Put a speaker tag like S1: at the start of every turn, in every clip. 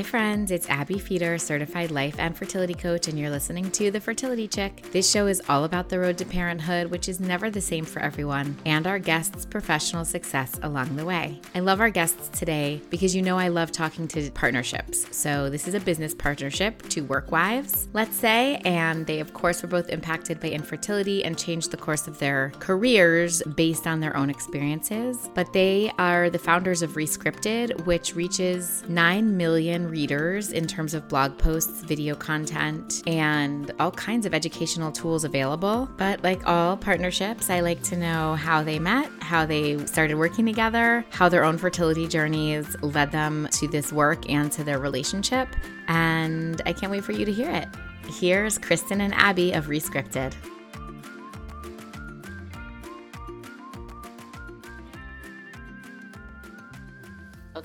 S1: Hi, friends. It's Abbe Feder, certified life and fertility coach, and you're listening to The Fertility Chick. This show is all about the road to parenthood, which is never the same for everyone, and our guests' professional success along the way. I love our guests today because you know I love talking to partnerships. So, this is a business partnership, two work wives, let's say, and they, of course, were both impacted by infertility and changed the course of their careers based on their own experiences. But they are the founders of Rescripted, which reaches 9 million million readers in terms of blog posts, video content, and all kinds of educational tools available. But like all partnerships, I like to know how they met, how they started working together, how their own fertility journeys led them to this work and to their relationship. And I can't wait for you to hear it. Here's Kristyn and Abby of Rescripted.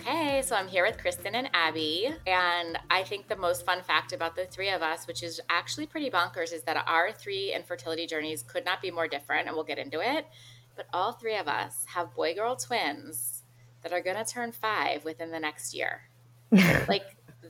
S1: Okay, so I'm here with Kristyn and Abby. And I think the most fun fact about the three of us, which is actually pretty bonkers, is that our three infertility journeys could not be more different, and we'll get into it. But all three of us have boy girl twins that are going to turn five within the next year. like,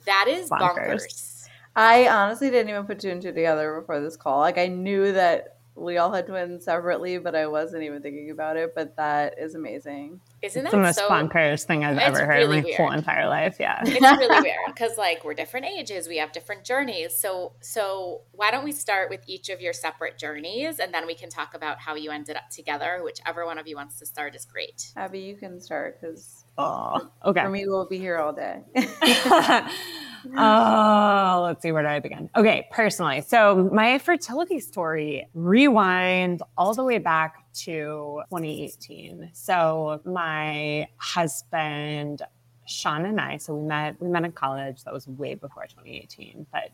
S1: that is bonkers. bonkers.
S2: I honestly didn't even put two and two together before this call. Like, I knew that we all had twins separately, but I wasn't even thinking about it. But that is amazing.
S1: Isn't
S3: that
S1: the
S3: most
S1: so,
S3: bonkers thing I've ever heard really in my weird. whole entire life? Yeah,
S1: it's really weird because like we're different ages, we have different journeys. So, so why don't we start with each of your separate journeys, and then we can talk about how you ended up together. Whichever one of you wants to start is great.
S2: Abby, you can start because
S3: Oh, okay.
S2: For me, we'll be here all day.
S3: oh, let's see, where do I begin? Okay, personally. So, my fertility story rewind all the way back to 2018. So, my husband, Sean and I, so we met we met in college. That was way before 2018, but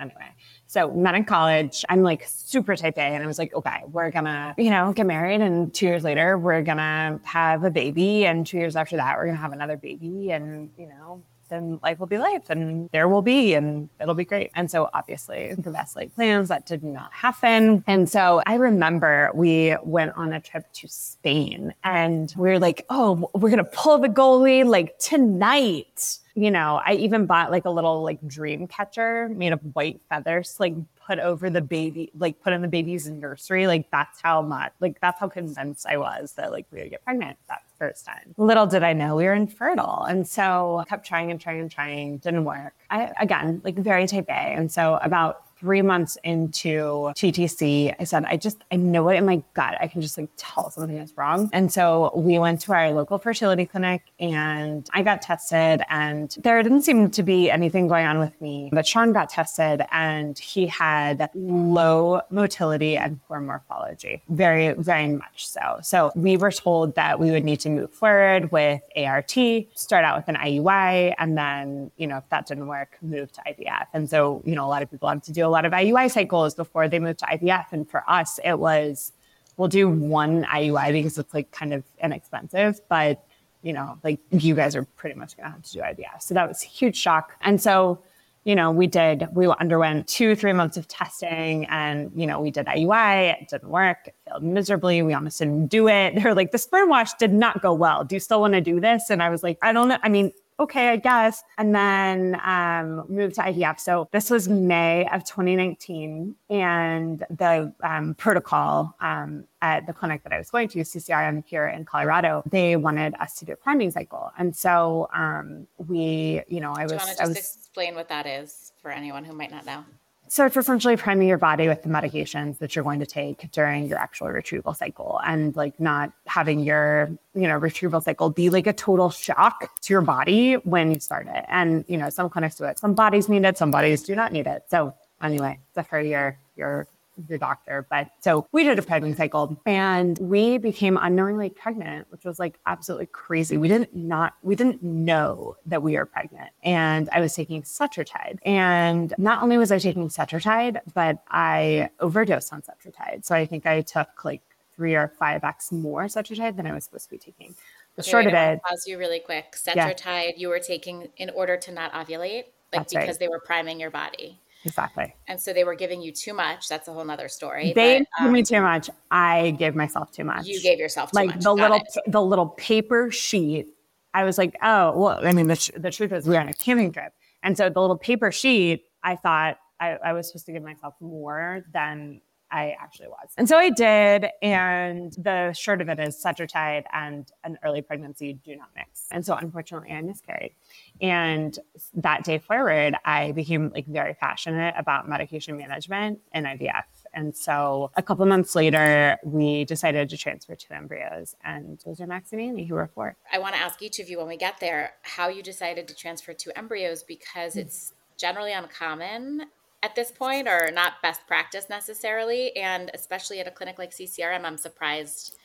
S3: anyway. So met in college. I'm like super type A. And I was like, okay, we're gonna, you know, get married. And two years later, we're gonna have a baby. And two years after that, we're gonna have another baby. And, you know, then life will be life and there will be and it'll be great. And so obviously the best laid plans that did not happen. And so I remember we went on a trip to Spain and we are like, oh, we're gonna pull the goalie like tonight you know, I even bought like a little like dream catcher made of white feathers, like put over the baby, like put in the baby's nursery. Like that's how much, like that's how convinced I was that like we would get pregnant that first time. Little did I know we were infertile. And so I kept trying and trying and trying, didn't work. I, again, like very type A. And so about three months into TTC, I said, I just, I know it in my gut. I can just like tell something is wrong. And so we went to our local fertility clinic and I got tested and there didn't seem to be anything going on with me. But Sean got tested and he had low motility and poor morphology, very, very much so. So we were told that we would need to move forward with ART, start out with an IUI, and then, you know, if that didn't work, move to IVF. And so, you know, a lot of people have to do a lot of IUI cycles before they moved to IVF. And for us, it was we'll do one IUI because it's like kind of inexpensive, but you know, like you guys are pretty much gonna have to do IVF. So that was a huge shock. And so, you know, we did, we underwent two, three months of testing and, you know, we did IUI, it didn't work, it failed miserably. We almost didn't do it. They're like, the sperm wash did not go well. Do you still want to do this? And I was like, I don't know. I mean, okay, I guess. And then um, moved to IVF. So this was May of 2019. And the um, protocol um, at the clinic that I was going to, CCRM here in Colorado, they wanted us to do a priming cycle. And so um, we, you know, I was.
S1: Do you want to
S3: just
S1: was, explain what that is for anyone who might not know?
S3: So it's essentially priming your body with the medications that you're going to take during your actual retrieval cycle and like not having your, you know, retrieval cycle be like a total shock to your body when you start it. And, you know, some clinics do it. Some bodies need it, some bodies do not need it. So anyway, it's for your your your doctor. But so we did a priming cycle and we became unknowingly pregnant, which was like absolutely crazy. We didn't not, we didn't know that we were pregnant. And I was taking Cetrotide. And not only was I taking Cetrotide, but I overdosed on Cetrotide. So I think I took like three or five X more Cetrotide than I was supposed to be taking. The short of it.
S1: Pause you really quick. Cetrotide yeah. you were taking in order to not ovulate, like That's because right. they were priming your body.
S3: Exactly.
S1: And so they were giving you too much. That's a whole nother story.
S3: They but, um, gave me too much. I gave myself too much.
S1: You gave yourself
S3: like
S1: much.
S3: the Got little it. the little paper sheet. I was like, oh well. I mean, the, the truth is, we were on a camping trip, And so the little paper sheet, I thought I, I was supposed to give myself more than I actually was. And so I did. And the short of it is Cetrotide and an early pregnancy do not mix. And so unfortunately, I miscarried. And that day forward, I became like very passionate about medication management and IVF. And so a couple months later, we decided to transfer two embryos, and those are Max and Amy, who are four.
S1: I want to ask each of you when we get there how you decided to transfer two embryos because mm. it's generally uncommon at this point or not best practice necessarily. And especially at a clinic like CCRM, I'm surprised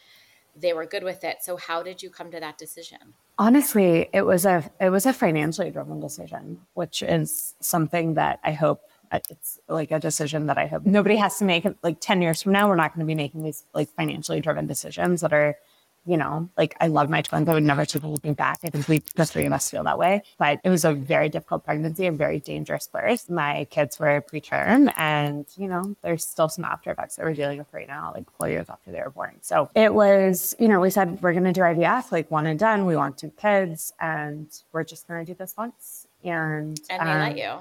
S1: they were good with it. So how did you come to that decision?
S3: Honestly, it was a it was a financially driven decision, which is something that I hope uh, it's like a decision that I hope nobody has to make. Like ten years from now, we're not going to be making these like financially driven decisions that are you know, like I love my twins. I would never take anything back. I think we, the three of us feel that way. But it was a very difficult pregnancy, and very dangerous birth. My kids were preterm and, you know, there's still some after effects that we're dealing with right now, like four years after they were born. So it was, you know, we said we're going to do IVF, like one and done. We want two kids and we're just going to do this once. And,
S1: and they um, let you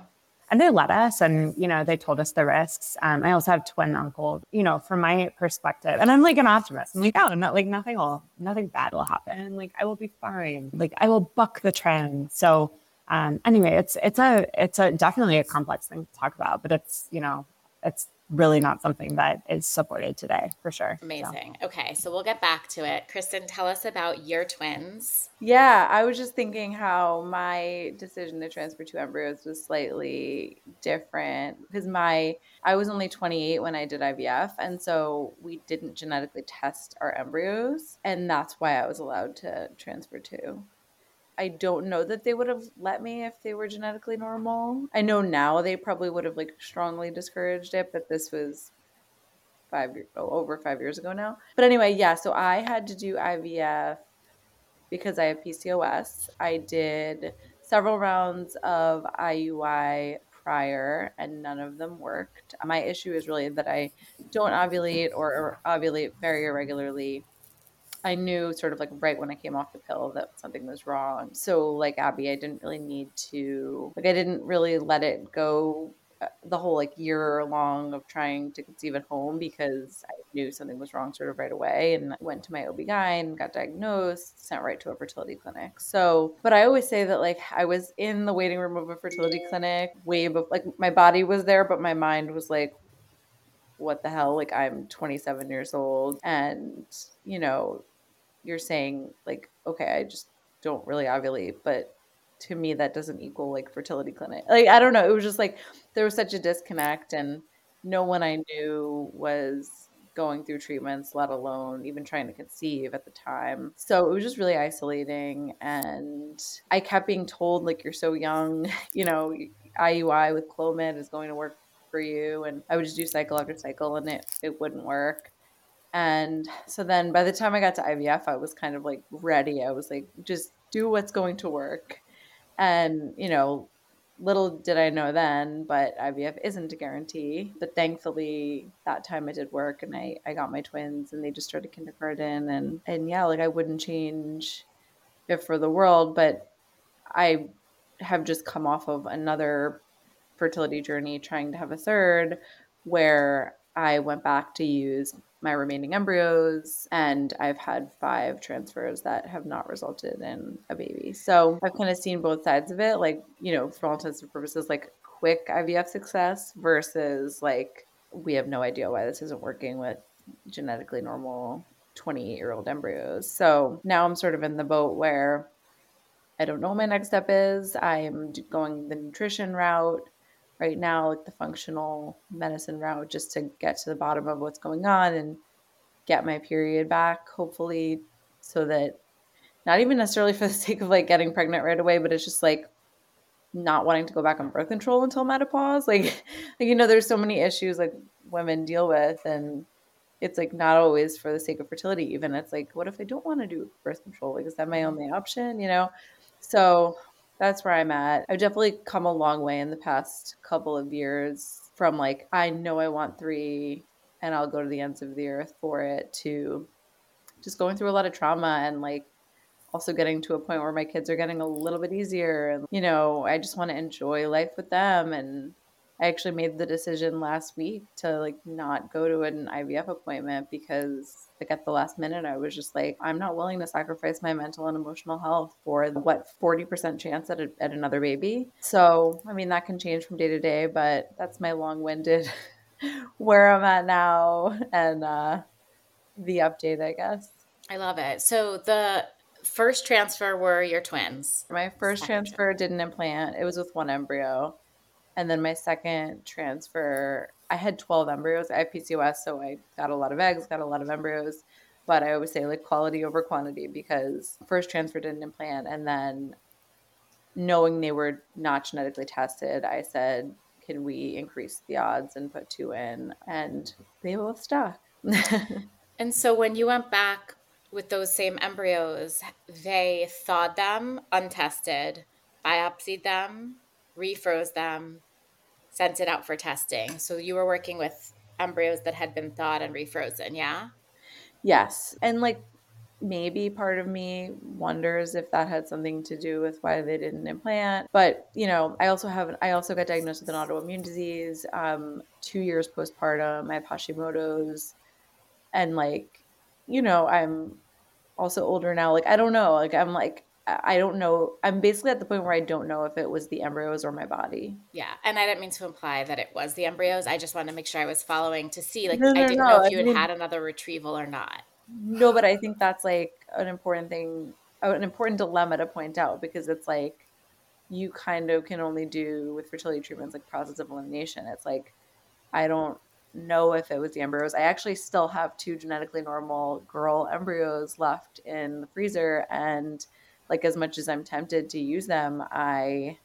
S3: and they let us and you know they told us the risks. Um, i also have twin uncles you know from my perspective and i'm like an optimist. I'm like oh not like nothing will nothing bad will happen. Like i will be fine. Like i will buck the trend. So um, anyway it's it's a it's a definitely a complex thing to talk about but it's you know it's really not something that is supported today for sure.
S1: Amazing. So. Okay, so we'll get back to it. Kristyn, tell us about your twins.
S2: Yeah, I was just thinking how my decision to transfer two embryos was slightly different because my I was only 28 when I did IVF and so we didn't genetically test our embryos and that's why I was allowed to transfer two. I don't know that they would have let me if they were genetically normal. I know now they probably would have like strongly discouraged it, but this was five oh, over five years ago now. But anyway, yeah. So I had to do IVF because I have PCOS. I did several rounds of IUI prior, and none of them worked. My issue is really that I don't ovulate or, or ovulate very irregularly I knew sort of like right when I came off the pill that something was wrong. So like Abby, I didn't really need to like I didn't really let it go uh, the whole like year long of trying to conceive at home because I knew something was wrong sort of right away and went to my OB-GYN, got diagnosed, sent right to a fertility clinic. So, but I always say that like I was in the waiting room of a fertility clinic way before like my body was there, but my mind was like, what the hell? Like I'm 27 years old and, you know, you're saying like, okay, I just don't really ovulate, but to me that doesn't equal like fertility clinic. Like I don't know, it was just like there was such a disconnect and no one I knew was going through treatments, let alone even trying to conceive at the time. So it was just really isolating. And I kept being told, like, you're so young, you know, IUI with Clomid is going to work for you. And I would just do cycle after cycle and it, it wouldn't work. And so then by the time I got to IVF, I was kind of like ready. I was like, just do what's going to work. And, you know, little did I know then, but IVF isn't a guarantee. But thankfully, that time it did work, and I, I got my twins, and they just started kindergarten, and and yeah, like I wouldn't change it for the world. But I have just come off of another fertility journey, trying to have a third, where I went back to use my remaining embryos, and I've had five transfers that have not resulted in a baby. So I've kind of seen both sides of it, like, you know, for all intents and purposes, like quick IVF success versus like, we have no idea why this isn't working with genetically normal 28 year old embryos. So now I'm sort of in the boat where I don't know what my next step is. I'm going the nutrition route right now, like the functional medicine route, just to get to the bottom of what's going on and get my period back, hopefully, so that not even necessarily for the sake of like getting pregnant right away, but it's just like not wanting to go back on birth control until menopause. Like, like you know, there's so many issues like women deal with, and it's like not always for the sake of fertility. Even it's like, what if I don't want to do birth control? Like, is that my mm-hmm. only option? You know, so that's where I'm at. I've definitely come a long way in the past couple of years from like, I know I want three and I'll go to the ends of the earth for it to just going through a lot of trauma and like also getting to a point where my kids are getting a little bit easier. And, you know, I just want to enjoy life with them. And I actually made the decision last week to like not go to an IVF appointment because like at the last minute I was just like I'm not willing to sacrifice my mental and emotional health for what 40% chance at, a, at another baby. So, I mean that can change from day to day, but that's my long-winded where I'm at now and uh the update, I guess.
S1: I love it. So the first transfer were your twins.
S2: My first second transfer did an implant. It was with one embryo. And then my second transfer, I had 12 embryos. I have PCOS, so I got a lot of eggs, got a lot of embryos. But I always say like quality over quantity because first transfer didn't implant. And then knowing they were not genetically tested, I said, can we increase the odds and put two in? And they both stuck.
S1: and so when you went back with those same embryos, they thawed them untested, biopsied them, refroze them, sent it out for testing. So you were working with embryos that had been thawed and refrozen, yeah?
S2: Yes. And like maybe part of me wonders if that had something to do with why they didn't implant. But, you know, I also have I also got diagnosed with an autoimmune disease um 2 years postpartum. I have Hashimoto's and like you know, I'm also older now. Like I don't know. Like I'm like I don't know. I'm basically at the point where I don't know if it was the embryos or my body.
S1: Yeah, and I didn't mean to imply that it was the embryos. I just wanted to make sure I was following to see, like, no, no, I didn't no. know if you had I mean, had another retrieval or not.
S2: No, but I think that's like an important thing, an important dilemma to point out because it's like you kind of can only do with fertility treatments like process of elimination. It's like I don't know if it was the embryos. I actually still have two genetically normal girl embryos left in the freezer and like as much as I'm tempted to use them, I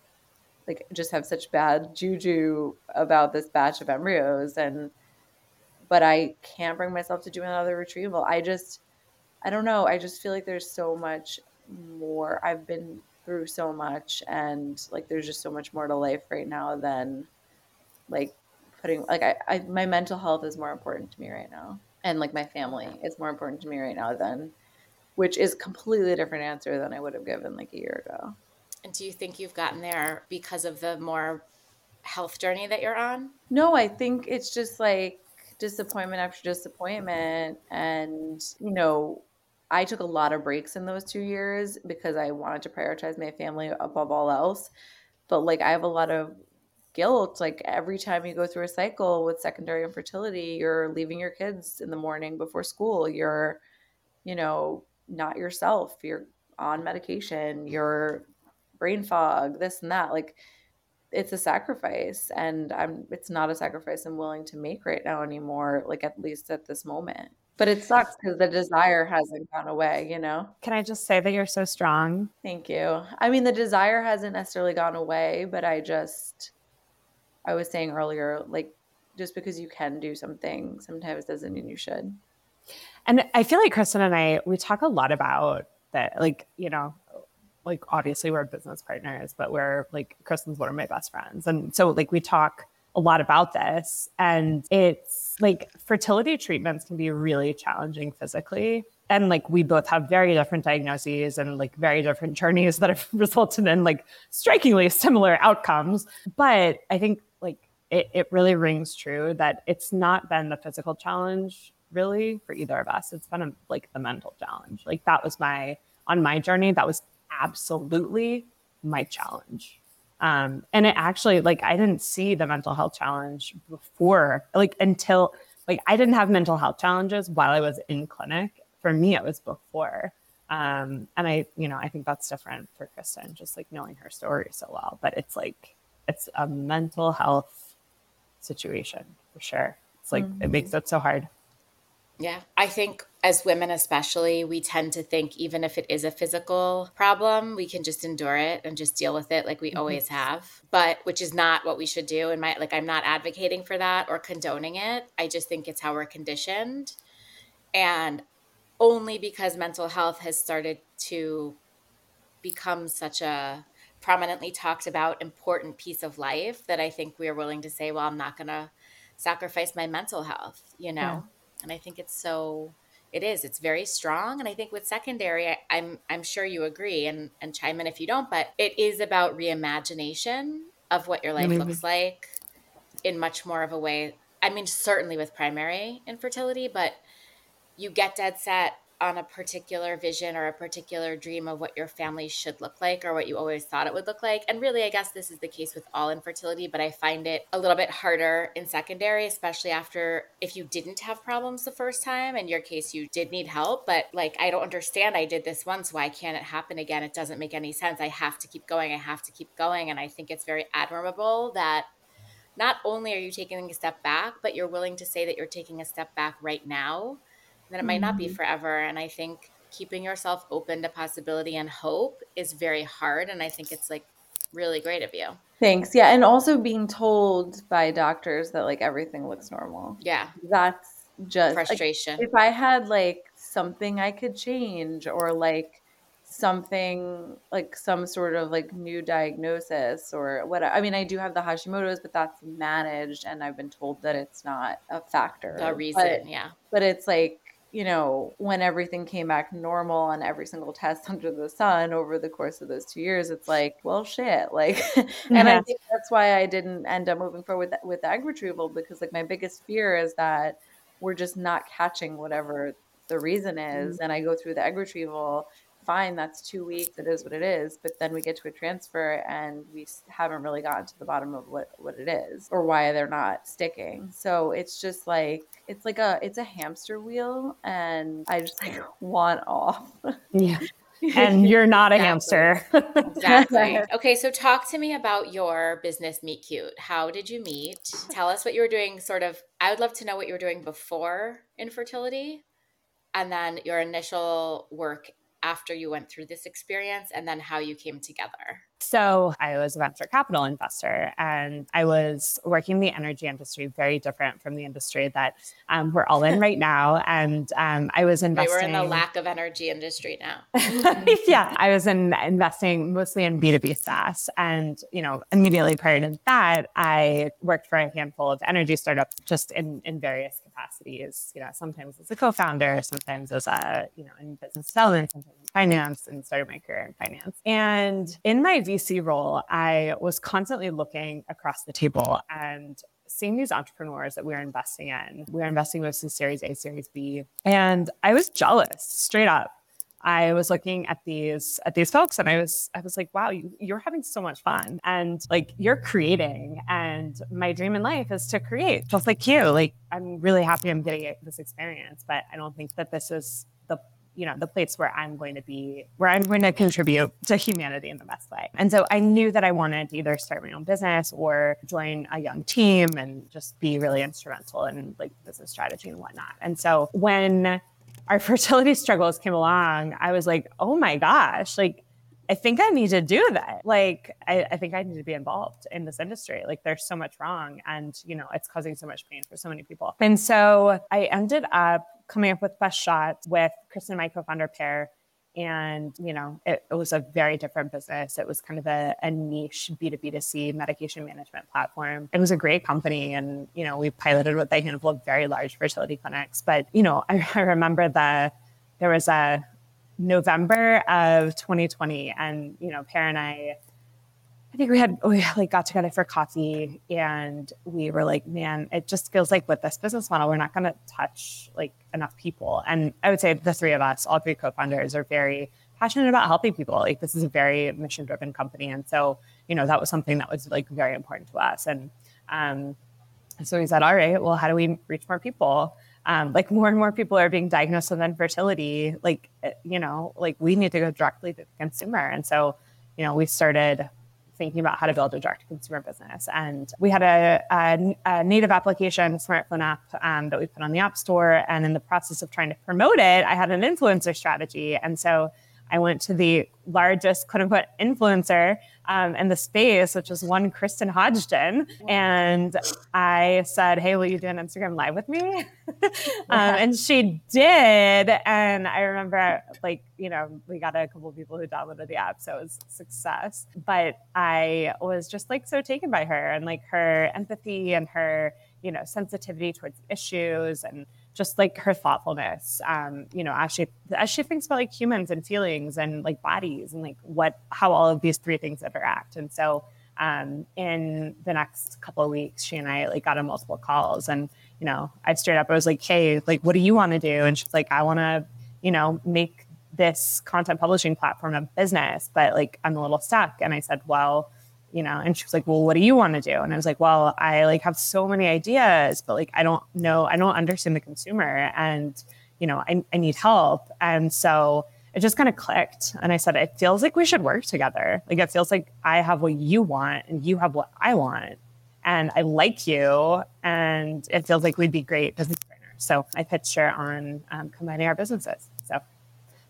S2: like just have such bad juju about this batch of embryos and but I can't bring myself to do another retrieval. I just I don't know. I just feel like there's so much more. I've been through so much and like there's just so much more to life right now than like putting like I, I my mental health is more important to me right now. And like my family is more important to me right now than which is completely different answer than I would have given like a year ago.
S1: And do you think you've gotten there because of the more health journey that you're on?
S2: No, I think it's just like disappointment after disappointment. And, you know, I took a lot of breaks in those two years because I wanted to prioritize my family above all else. But like, I have a lot of guilt. Like, every time you go through a cycle with secondary infertility, you're leaving your kids in the morning before school. You're, you know, not yourself. You're on medication, you're brain fog, this and that. Like it's a sacrifice and I'm it's not a sacrifice I'm willing to make right now anymore, like at least at this moment. But it sucks because the desire hasn't gone away, you know?
S3: Can I just say that you're so strong?
S2: Thank you. I mean, the desire hasn't necessarily gone away, but I just, I was saying earlier, like, just because you can do something sometimes doesn't mean you should.
S3: And I feel like Kristyn and I, we talk a lot about that, like, you know, like obviously we're business partners, but we're like, Kristyn's one of my best friends. And so, like, we talk a lot about this. And it's like fertility treatments can be really challenging physically. And like, we both have very different diagnoses and like very different journeys that have resulted in like strikingly similar outcomes. But I think like, it, it really rings true that it's not been the physical challenge really for either of us. It's been a, like the mental challenge. Like that was my on my journey. That was absolutely my challenge. Um, and it actually like I didn't see the mental health challenge before like until like I didn't have mental health challenges while I was in clinic. For me, it was before. Um, and I, you know, I think that's different for Kristyn, just like knowing her story so well. But it's like it's a mental health situation for sure. It's like mm-hmm. it makes it so hard.
S1: Yeah. I think as women, especially, we tend to think even if it is a physical problem, we can just endure it and just deal with it like we mm-hmm. always have. But which is not what we should do. And my like, I'm not advocating for that or condoning it. I just think it's how we're conditioned. And only because mental health has started to become such a prominently talked about important piece of life that I think we are willing to say, well, I'm not going to sacrifice my mental health, you know? Yeah and I think it's so it is. It's very strong. And I think with secondary, I, I'm I'm sure you agree and, and chime in if you don't, but it is about reimagination of what your life looks like in much more of a way. I mean, certainly with primary infertility, but you get dead set on a particular vision or a particular dream of what your family should look like or what you always thought it would look like. And really, I guess this is the case with all infertility, but I find it a little bit harder in secondary, especially after if you didn't have problems the first time. In your case, you did need help, but like, I don't understand. I did this once. Why can't it happen again? It doesn't make any sense. I have to keep going. I have to keep going. And I think it's very admirable that not only are you taking a step back, but you're willing to say that you're taking a step back right now that it might not be mm-hmm. forever. And I think keeping yourself open to possibility and hope is very hard. And I think it's like really great of you.
S2: Thanks. Yeah. And also being told by doctors that like everything looks normal.
S1: Yeah.
S2: That's just
S1: frustration.
S2: Like, if I had like something I could change or like something like some sort of like new diagnosis or what I mean I do have the Hashimoto's but that's managed and I've been told that it's not a factor.
S1: A reason,
S2: but,
S1: yeah.
S2: But it's like you know, when everything came back normal on every single test under the sun over the course of those two years, it's like, well, shit. Like, and I think that's why I didn't end up moving forward with, with egg retrieval because, like, my biggest fear is that we're just not catching whatever the reason is. Mm-hmm. And I go through the egg retrieval fine, that's two weeks, it is what it is. But then we get to a transfer and we haven't really gotten to the bottom of what, what it is or why they're not sticking. So it's just like, it's like a, it's a hamster wheel and I just like want off.
S3: Yeah. and you're not a hamster.
S1: exactly. Okay, so talk to me about your business Meet Cute. How did you meet? Tell us what you were doing sort of I would love to know what you were doing before infertility and then your initial work after you went through this experience and then how you came together?
S3: So, I was a venture capital investor and I was working in the energy industry, very different from the industry that um, we're all in right now. And um, I was investing.
S1: We're in the lack of energy industry now.
S3: yeah. I was in, investing mostly in B2B SaaS. And, you know, immediately prior to that, I worked for a handful of energy startups just in, in various capacities. You know, sometimes as a co founder, sometimes as a, you know, in business development, sometimes in finance, and started my career in finance. And in my VC role, I was constantly looking across the table and seeing these entrepreneurs that we are investing in. We are investing mostly Series A, Series B, and I was jealous, straight up. I was looking at these at these folks and I was I was like, wow, you, you're having so much fun and like you're creating. And my dream in life is to create, just like you. Like I'm really happy I'm getting this experience, but I don't think that this is the you know the place where i'm going to be where i'm going to contribute to humanity in the best way and so i knew that i wanted to either start my own business or join a young team and just be really instrumental in like business strategy and whatnot and so when our fertility struggles came along i was like oh my gosh like I think I need to do that. Like, I, I, think I need to be involved in this industry. Like, there's so much wrong, and you know, it's causing so much pain for so many people. And so I ended up coming up with Best shots with Kristyn, and my co-founder Per. And, you know, it, it, was a very different business. It was kind of a, a niche B2B2C medication management platform. It was a great company. And, you know, we piloted with a handful of very large fertility clinics. But, you know, I, I remember the, there was a November of 2020 and, you know, Per and I think we had we like got together for coffee and we were like, man, it just feels like with this business model, we're not to touch like enough people. And I would say the three of us, all three co-founders, are very passionate about helping people. Like this is a very mission-driven company, and so you know that was something that was like very important to us. And um, so we said, all right, well, how do we reach more people? Um, like more and more people are being diagnosed with infertility. Like eh, you know, like we need to go directly to the consumer, and so you know we started thinking about how to build a direct consumer business. And we had a, a, a native application, smartphone app um, that we put on the App Store. And in the process of trying to promote it, I had an influencer strategy. And so I went to the largest quote unquote influencer um, in the space, which was one Kristyn Hodgdon. And I said, Hey, will you do an Instagram live with me? um, and she did. And I remember, like, you know, we got a couple people who downloaded the app. So it was success. But I was just like so taken by her and like her empathy and her, you know, sensitivity towards issues and just like her thoughtfulness, um, you know, as she as she thinks about like humans and feelings and like bodies and like what how all of these three things interact. And so um, in the next couple of weeks, she and I like got on multiple calls and, you know, I straight up, I was like, Hey, like, what do you want to do? And she's like, I want to, you know, make this content publishing platform a business, but like, I'm a little stuck. And I said, well, you know, and she was like, well, what do you want to do? And I was like, well, I like have so many ideas, but like, I don't know, I don't understand the consumer and, you know, I, I need help. And so, it just kind of clicked. And I said, it feels like we should work together. Like it feels like I have what you want and you have what I want. And I like you. And it feels like we'd be great business partners. So I pitched her on um, combining our businesses. So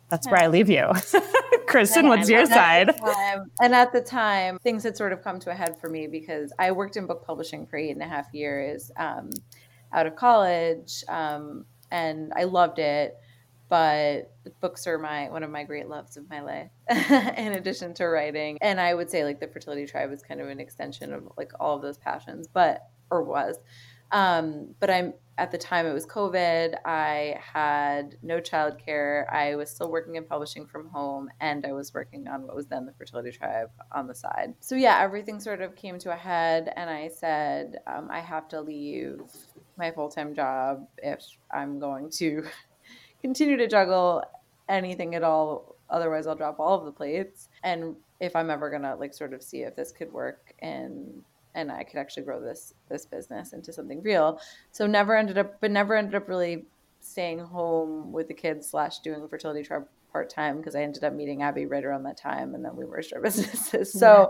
S3: that's where I leave you. Kristyn, what's your side?
S2: Time, and at the time, things had sort of come to a head for me because I worked in book publishing for eight and a half years um, out of college. Um, and I loved it but books are my one of my great loves of my life in addition to writing and i would say like the fertility tribe is kind of an extension of like all of those passions but or was um, but i'm at the time it was covid i had no childcare i was still working in publishing from home and i was working on what was then the fertility tribe on the side so yeah everything sort of came to a head and i said um, i have to leave my full-time job if i'm going to continue to juggle anything at all. Otherwise, I'll drop all of the plates. And if I'm ever gonna like sort of see if this could work and and I could actually grow this this business into something real. So never ended up, but never ended up really staying home with the kids slash doing fertility tribe part time because I ended up meeting Abby right around that time, and then we merged our businesses. So.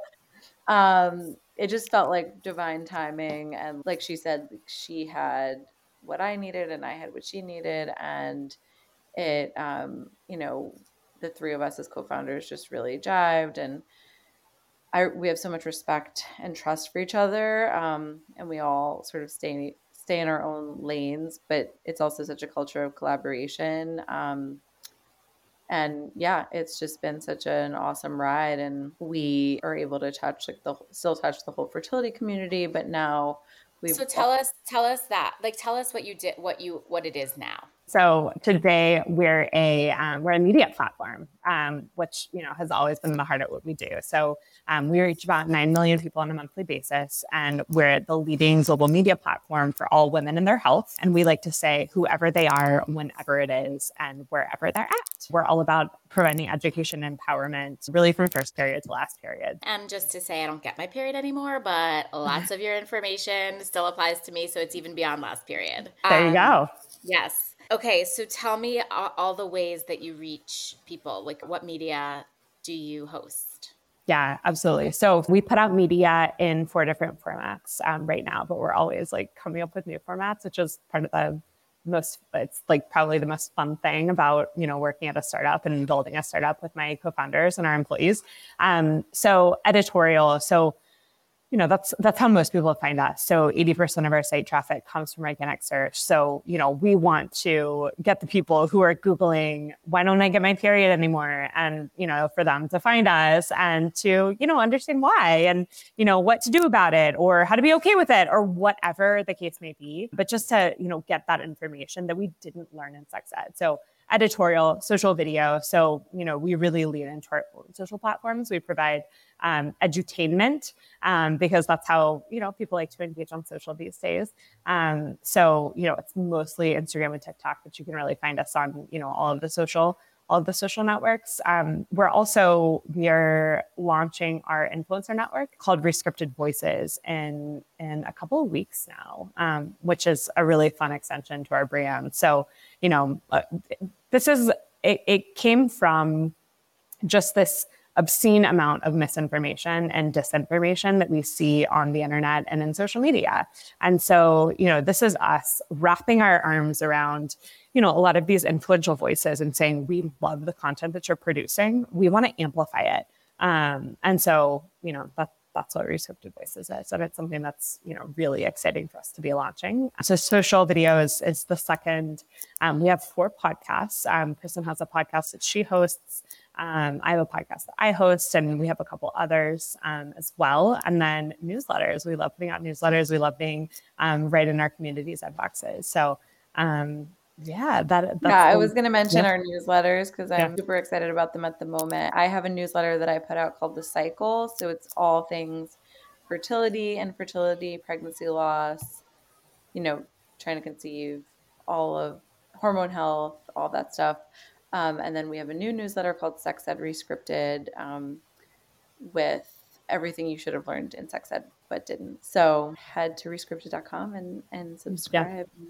S2: Um, it just felt like divine timing and like she said she had what i needed and i had what she needed and it um, you know the three of us as co-founders just really jived and I, we have so much respect and trust for each other um, and we all sort of stay stay in our own lanes but it's also such a culture of collaboration um, and yeah it's just been such an awesome ride and we are able to touch like the still touch the whole fertility community but now
S1: we so tell us tell us that like tell us what you did what you what it is now
S3: so today we're a um, we're a media platform, um, which you know has always been the heart of what we do. So um, we reach about nine million people on a monthly basis, and we're the leading global media platform for all women and their health. And we like to say whoever they are, whenever it is, and wherever they're at. We're all about providing education and empowerment, really from first period to last period.
S1: And just to say, I don't get my period anymore, but lots of your information still applies to me, so it's even beyond last period.
S3: There you go. Um,
S1: yes. Okay, so tell me all, the ways that you reach people. Like, what media do you host?
S3: Yeah, absolutely. So we put out media in four different formats um, right now, but we're always like coming up with new formats, which is part of the most it's like probably the most fun thing about you know working at a startup and building a startup with my co-founders and our employees um, so editorial so you know that's that's how most people find us so 80% of our site traffic comes from organic search. So you know we want to get the people who are googling why don't i get my period anymore? and you know for them to find us and to you know understand why and you know what to do about it or how to be okay with it or whatever the case may be. But just to you know get that information that we didn't learn in sex ed. So editorial social video so you know we really lean into our social platforms we provide um, edutainment um, because that's how you know people like to engage on social these days. Um, so you know it's mostly Instagram and TikTok, but you can really find us on you know all of the social all the social networks. Um, we're also we're launching our influencer network called Rescripted Voices in in a couple of weeks now, um, which is a really fun extension to our brand. So you know uh, this is it, it came from just this obscene amount of misinformation and disinformation that we see on the internet and in social media. And so, you know, this is us wrapping our arms around, you know, a lot of these influential voices and saying, we love the content that you're producing. We want to amplify it. Um, and so, you know, that, that's what Rescripted Voices is. And it's something that's, you know, really exciting for us to be launching. So social video is, is the second. Um, we have four podcasts. Um, Kristyn has a podcast that she hosts. Um, I have a podcast that I host, and we have a couple others um, as well. And then newsletters. We love putting out newsletters. We love being um, right in our communities' inboxes. So, um, Yeah, that.
S2: yeah, I was going to mention yeah. our newsletters because I'm yeah. super excited about them at the moment. I have a newsletter that I put out called The Cycle, so it's all things fertility and fertility, pregnancy loss, you know, trying to conceive, all of hormone health, all that stuff. Um, and then we have a new newsletter called Sex Ed Rescripted um, with everything you should have learned in sex ed but didn't. So head to rescripted.com and, and subscribe. Yeah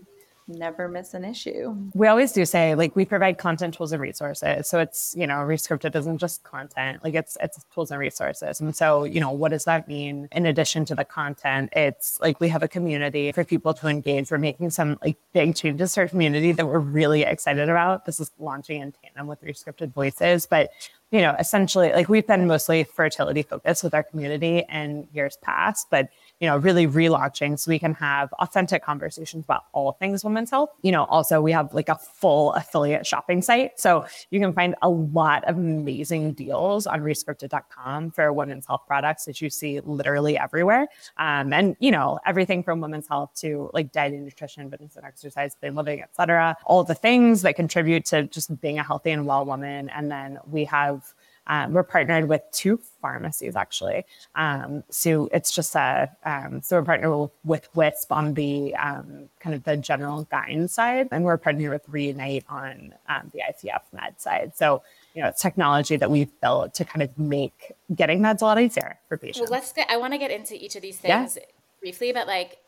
S2: never miss an issue.
S3: We always do say like we provide content tools and resources. So it's, you know, Rescripted isn't just content, like it's it's tools and resources. And so, you know, what does that mean in addition to the content? It's like we have a community for people to engage. We're making some like big changes to our community that we're really excited about. This is launching in tandem with Rescripted Voices, but you know, essentially like we've been mostly fertility focused with our community in years past, but you know, really relaunching so we can have authentic conversations about all things women's health. You know, also we have like a full affiliate shopping site. So you can find a lot of amazing deals on rescripted.com for women's health products that you see literally everywhere. Um, and, you know, everything from women's health to like diet and nutrition, fitness and exercise, clean living, etc. All the things that contribute to just being a healthy and well woman. And then we have um, we're partnered with two pharmacies actually. Um, so it's just a um, so we're partnered with Wisp on the um, kind of the general gyne side, and we're partnered with Reunite on um, the IVF med side. So you know, it's technology that we've built to kind of make getting meds a lot easier for patients.
S1: Well, let's get. I want to get into each of these things yeah. briefly, but like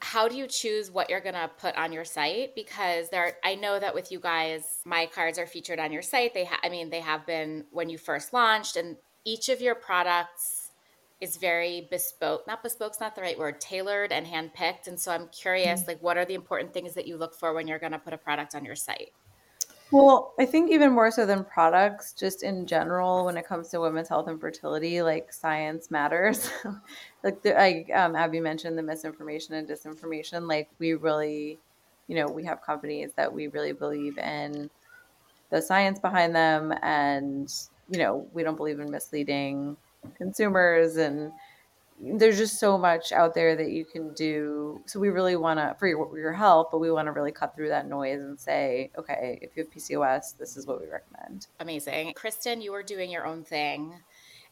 S1: how do you choose what you're going to put on your site? Because there i know that with you guys my cards are featured on your site. They ha- i mean they have been when you first launched and each of your products is very bespoke not bespoke's not the right word tailored and handpicked. And so i'm curious mm-hmm. like what are the important things that you look for when you're going to put a product on your site
S2: well, I think even more so than products, just in general, when it comes to women's health and fertility, like science matters. like, the, like um, Abby mentioned, the misinformation and disinformation. Like, we really, you know, we have companies that we really believe in the science behind them, and you know, we don't believe in misleading consumers and there's just so much out there that you can do. So we really want to for your, your health, but we want to really cut through that noise and say, okay, if you have PCOS, this is what we recommend.
S1: Amazing, Kristyn, you were doing your own thing.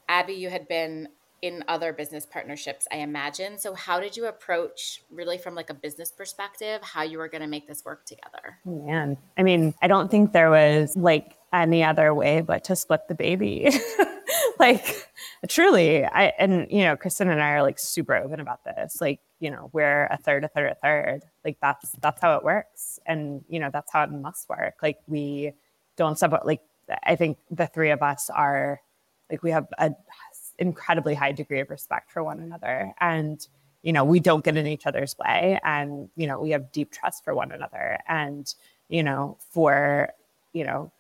S1: Abby, you had been in other business partnerships, I imagine. So how did you approach really from like a business perspective how you were going to make this work together?
S3: Man, I mean, I don't think there was like any other way but to split the baby. like truly, I and you know, Kristyn and I are like super open about this. Like, you know, we're a third, a third, a third. Like that's that's how it works. And you know, that's how it must work. Like we don't support like I think the three of us are like we have a incredibly high degree of respect for one another and you know we don't get in each other's way and you know we have deep trust for one another and you know for you know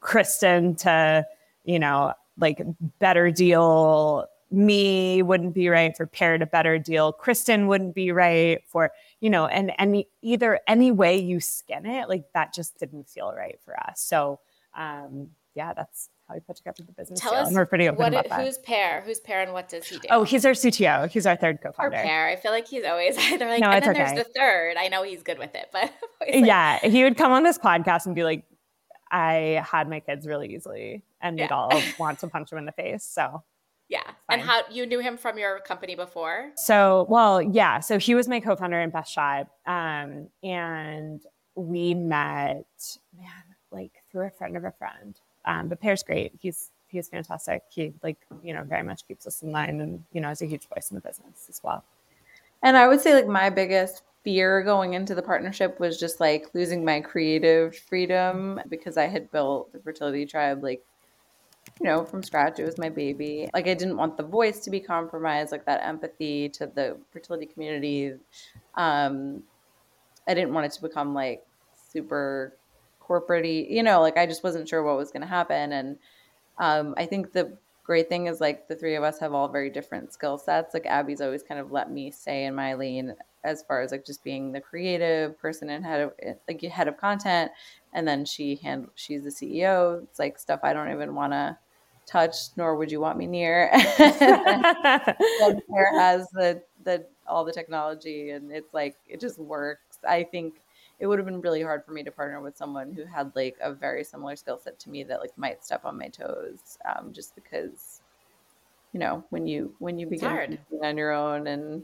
S3: kristyn to you know like better deal me wouldn't be right for paired a better deal kristyn wouldn't be right for you know and any either any way you skin it like that just didn't feel right for us so um yeah that's how we put together the business
S1: Tell deal. us
S3: and we're pretty open
S1: what
S3: about
S1: it,
S3: that.
S1: Who's Per? Who's Per and what does he do?
S3: Oh, he's our CTO. He's our third co-founder.
S1: Or pair I feel like he's always either like, no, and then okay. there's the third. I know he's good with it, but
S3: like, yeah, he would come on this podcast and be like, I had my kids really easily and we'd all want to punch him in the face. So
S1: yeah. And how you knew him from your company before?
S3: So, well, yeah. So he was my co-founder in Best Shot. Um, and we met, man, like through a friend of a friend. Um, but Per's great. He's he's fantastic. He like you know very much keeps us in line, and you know is a huge voice in the business as well.
S2: And I would say like my biggest fear going into the partnership was just like losing my creative freedom because I had built the fertility tribe like you know from scratch. It was my baby. Like I didn't want the voice to be compromised, like that empathy to the fertility community. Um, I didn't want it to become like super corporate you know, like I just wasn't sure what was going to happen. And um, I think the great thing is like the three of us have all very different skill sets. Like Abby's always kind of let me stay in my lane as far as like just being the creative person and head of like head of content, and then she hand she's the CEO. It's like stuff I don't even want to touch, nor would you want me near. and Claire has the the all the technology, and it's like it just works. I think it would have been really hard for me to partner with someone who had like a very similar skill set to me that like might step on my toes um, just because you know when you when you begin on your own and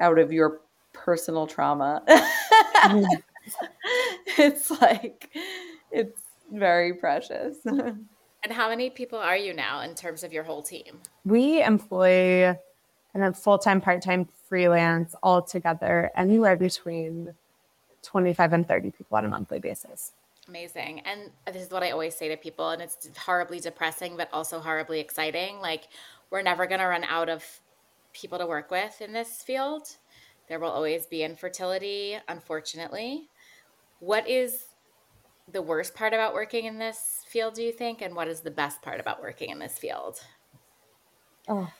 S2: out of your personal trauma it's like it's very precious.
S1: And how many people are you now in terms of your whole team?
S3: We employ and then full-time part-time freelance all together anywhere between 25 and 30 people on a monthly basis.
S1: Amazing. And this is what i always say to people and it's horribly depressing but also horribly exciting. Like we're never going to run out of people to work with in this field. There will always be infertility unfortunately what is the worst part about working in this field do you think and what is the best part about working in this field
S3: oh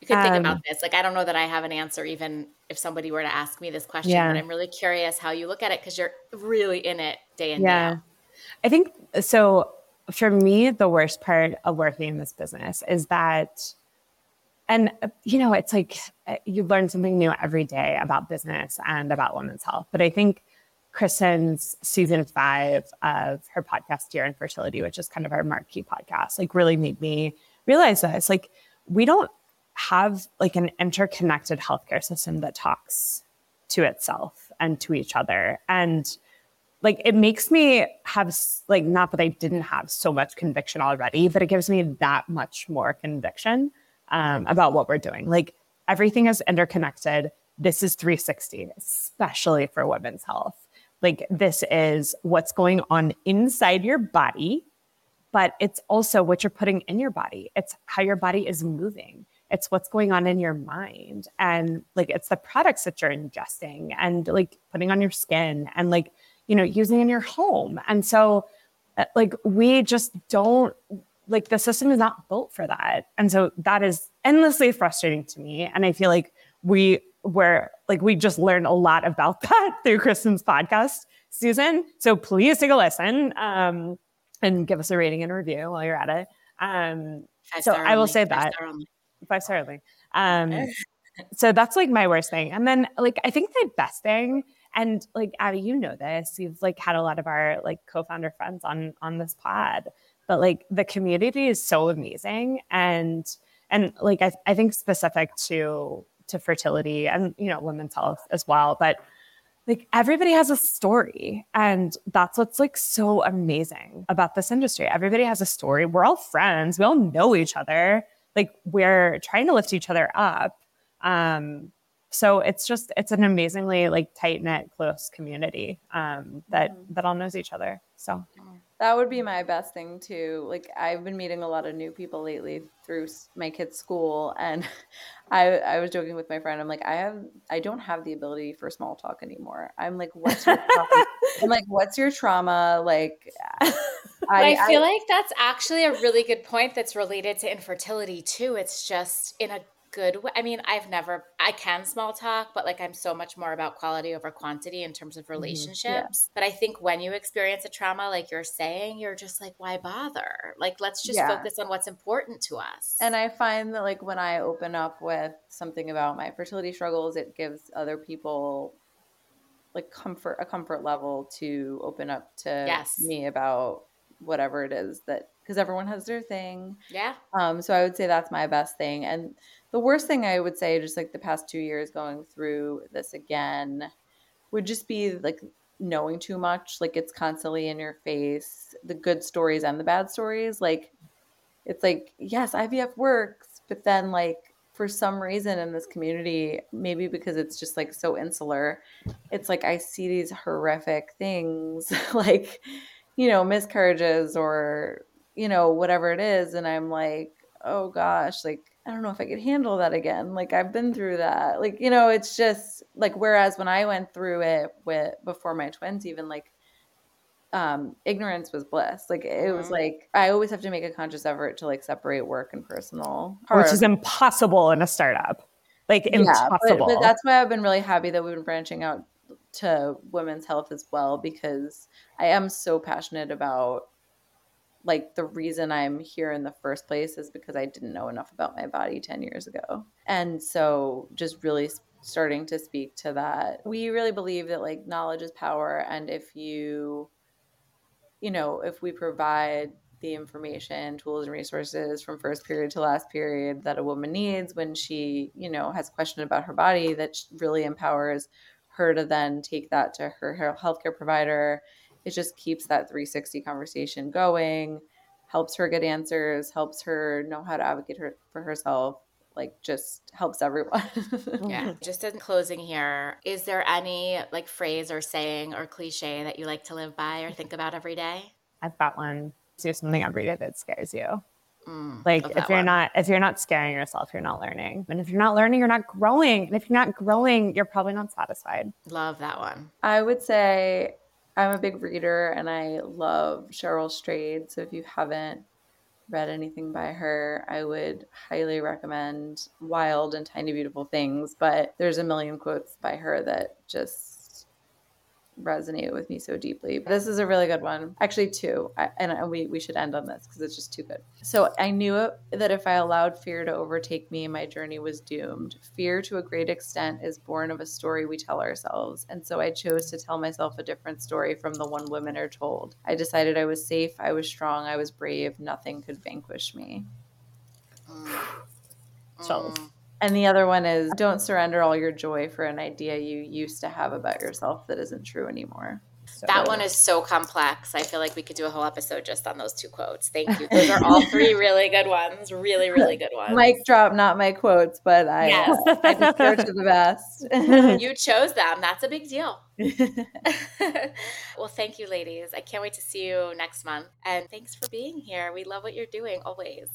S1: you could think um, about this. Like, I don't know that I have an answer, even if somebody were to ask me this question, yeah. but I'm really curious how you look at it because you're really in it day in, yeah. day out.
S3: I think so. For me, the worst part of working in this business is that, and you know, it's like uh, you learn something new every day about business and about women's health. But I think Kristyn's season five of her podcast, Dear Infertility, which is kind of our marquee podcast, like really made me realize this. Like, we don't have like an interconnected healthcare system that talks to itself and to each other. And like it makes me have like not that i didn't have so much conviction already but it gives me that much more conviction um, about what we're doing. Like everything is interconnected. This is 360 especially for women's health like this is what's going on inside your body but it's also what you're putting in your body. It's how your body is moving. It's what's going on in your mind. And like it's the products that you're ingesting and like putting on your skin and like you know using in your home. And so uh, like we just don't like the system is not built for that. And so that is endlessly frustrating to me. And i feel like we were like we just learned a lot about that through kristyn's podcast susan so please take a listen um, and give us a rating and review while you're at it um, so i will say that five star only. Um, so that's like my worst thing. And then like I think the best thing, and like Abbe, you know this, you've like had a lot of our like co-founder friends on on this pod, but like the community is so amazing. And and like I, I think specific to to fertility and you know women's health as well. But like everybody has a story and that's what's like so amazing about this industry everybody has a story we're all friends we all know each other like we're trying to lift each other up. Um, so it's just it's an amazingly like tight knit, close community um, that mm-hmm. that all knows each other. So
S2: that would be my best thing too. Like I've been meeting a lot of new people lately through my kids' school, and I I was joking with my friend. I'm like, I have I don't have the ability for small talk anymore. I'm like, what's your I'm like, what's your trauma? Like,
S1: I, I feel I, like that's actually a really good point. That's related to infertility too. It's just in a good. I mean, I've never, I can small talk, but like I'm so much more about quality over quantity in terms of mm-hmm. relationships. Yeah. But I think when you experience a trauma, like you're saying, you're just like, why bother? Like, let's just yeah. focus on what's important to us.
S2: And I find that like when I open up with something about my fertility struggles, it gives other people like comfort, a comfort level to open up to yes. me about whatever it is that because everyone has their thing.
S1: Yeah.
S2: Um, so I would say that's my best thing. And the worst thing I would say, just like the past two years going through this again, would just be like knowing too much. Like it's constantly in your face, the good stories and the bad stories. Like it's like, yes, IVF works, but then like for some reason in this community, maybe because it's just like so insular, it's like I see these horrific things like, you know, miscarriages or, you know, whatever it is. And I'm like, oh gosh, like I don't know if I could handle that again. Like I've been through that. Like, you know, it's just like whereas when I went through it with before my twins even like um ignorance was bliss. Like it mm-hmm. was like I always have to make a conscious effort to like separate work and personal.
S3: Which is impossible in a startup. Like yeah, impossible.
S2: But, but that's why I've been really happy that we've been branching out to women's health as well because I am so passionate about like the reason I'm here in the first place is because I didn't know enough about my body 10 years ago. And so just really starting to speak to that. We really believe that like knowledge is power and if you you know, if we provide the information, tools and resources from first period to last period that a woman needs when she, you know, has a question about her body that really empowers her to then take that to her healthcare provider. It just keeps that 360 conversation going, helps her get answers, helps her know how to advocate her, for herself like just helps everyone.
S1: yeah. Just in closing here, is there any like phrase or saying or cliche that you like to live by or think about every day?
S3: I've got one. Do something every day that scares you. Mm, like if you're one. not if you're not scaring yourself, you're not learning. And if you're not learning, you're not growing. And if you're not growing, you're probably not satisfied.
S1: Love that one.
S2: I would say I'm a big reader and I love Cheryl Strayed. So if you haven't read anything by her, I would highly recommend Wild and Tiny Beautiful Things. But there's a million quotes by her that just resonate with me so deeply. This is a really good one. Actually, two. I, and we, we should end on this because it's just too good. So I knew that if I allowed fear to overtake me, my journey was doomed. Fear, to a great extent, is born of a story we tell ourselves. And so I chose to tell myself a different story from the one women are told. I decided I was safe, I was strong, I was brave. Nothing could vanquish me. So. Mm. And the other one is don't surrender all your joy for an idea you used to have about yourself that isn't true anymore.
S1: So. That one is so complex. I feel like we could do a whole episode just on those two quotes. Thank you. Those are all three really good ones. Really, really good ones.
S2: Mic drop, not my quotes, but I, yes. uh, I just go to the best.
S1: you chose them. That's a big deal. well, thank you, ladies. I can't wait to see you next month. And thanks for being here. We love what you're doing always.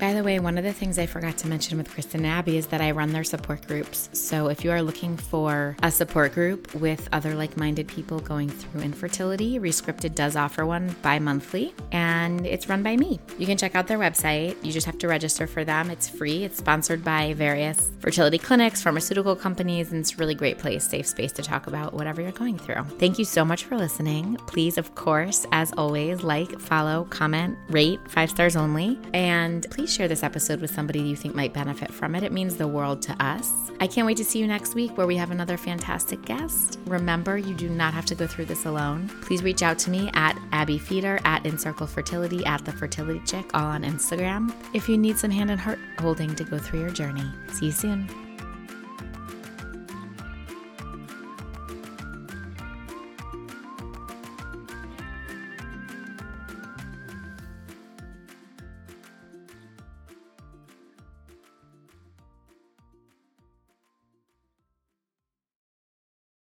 S1: By the way, one of the things I forgot to mention with Kristyn and Abby is that I run their support groups. So if you are looking for a support group with other like minded people going through infertility, Rescripted does offer one bi monthly and it's run by me. You can check out their website. You just have to register for them. It's free. It's sponsored by various fertility clinics, pharmaceutical companies, and it's a really great place, safe space to talk about whatever you're going through. Thank you so much for listening. Please, of course, as always, like, follow, comment, rate, five stars only. And please please share this episode with somebody you think might benefit from it. It means the world to us. I can't wait to see you next week where we have another fantastic guest. Remember, you do not have to go through this alone. Please reach out to me at Abbe Feder, at InCircle Fertility, at The Fertility Chick, all on Instagram, if you need some hand and heart holding to go through your journey. See you soon.